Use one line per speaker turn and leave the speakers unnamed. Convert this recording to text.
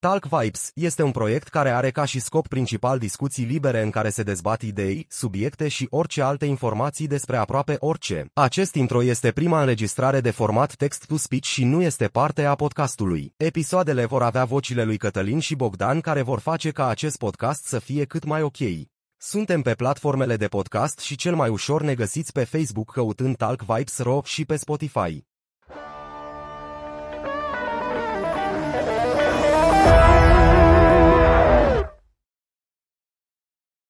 Talk Vibes este un proiect care are ca și scop principal discuții libere în care se dezbat idei, subiecte și orice alte informații despre aproape orice. Acest intro este prima înregistrare de format text-to-speech și nu este parte a podcastului. Episoadele vor avea vocile lui Cătălin și Bogdan care vor face ca acest podcast să fie cât mai ok. Suntem pe platformele de podcast și cel mai ușor ne găsiți pe Facebook căutând Talk Vibes Ro și pe Spotify.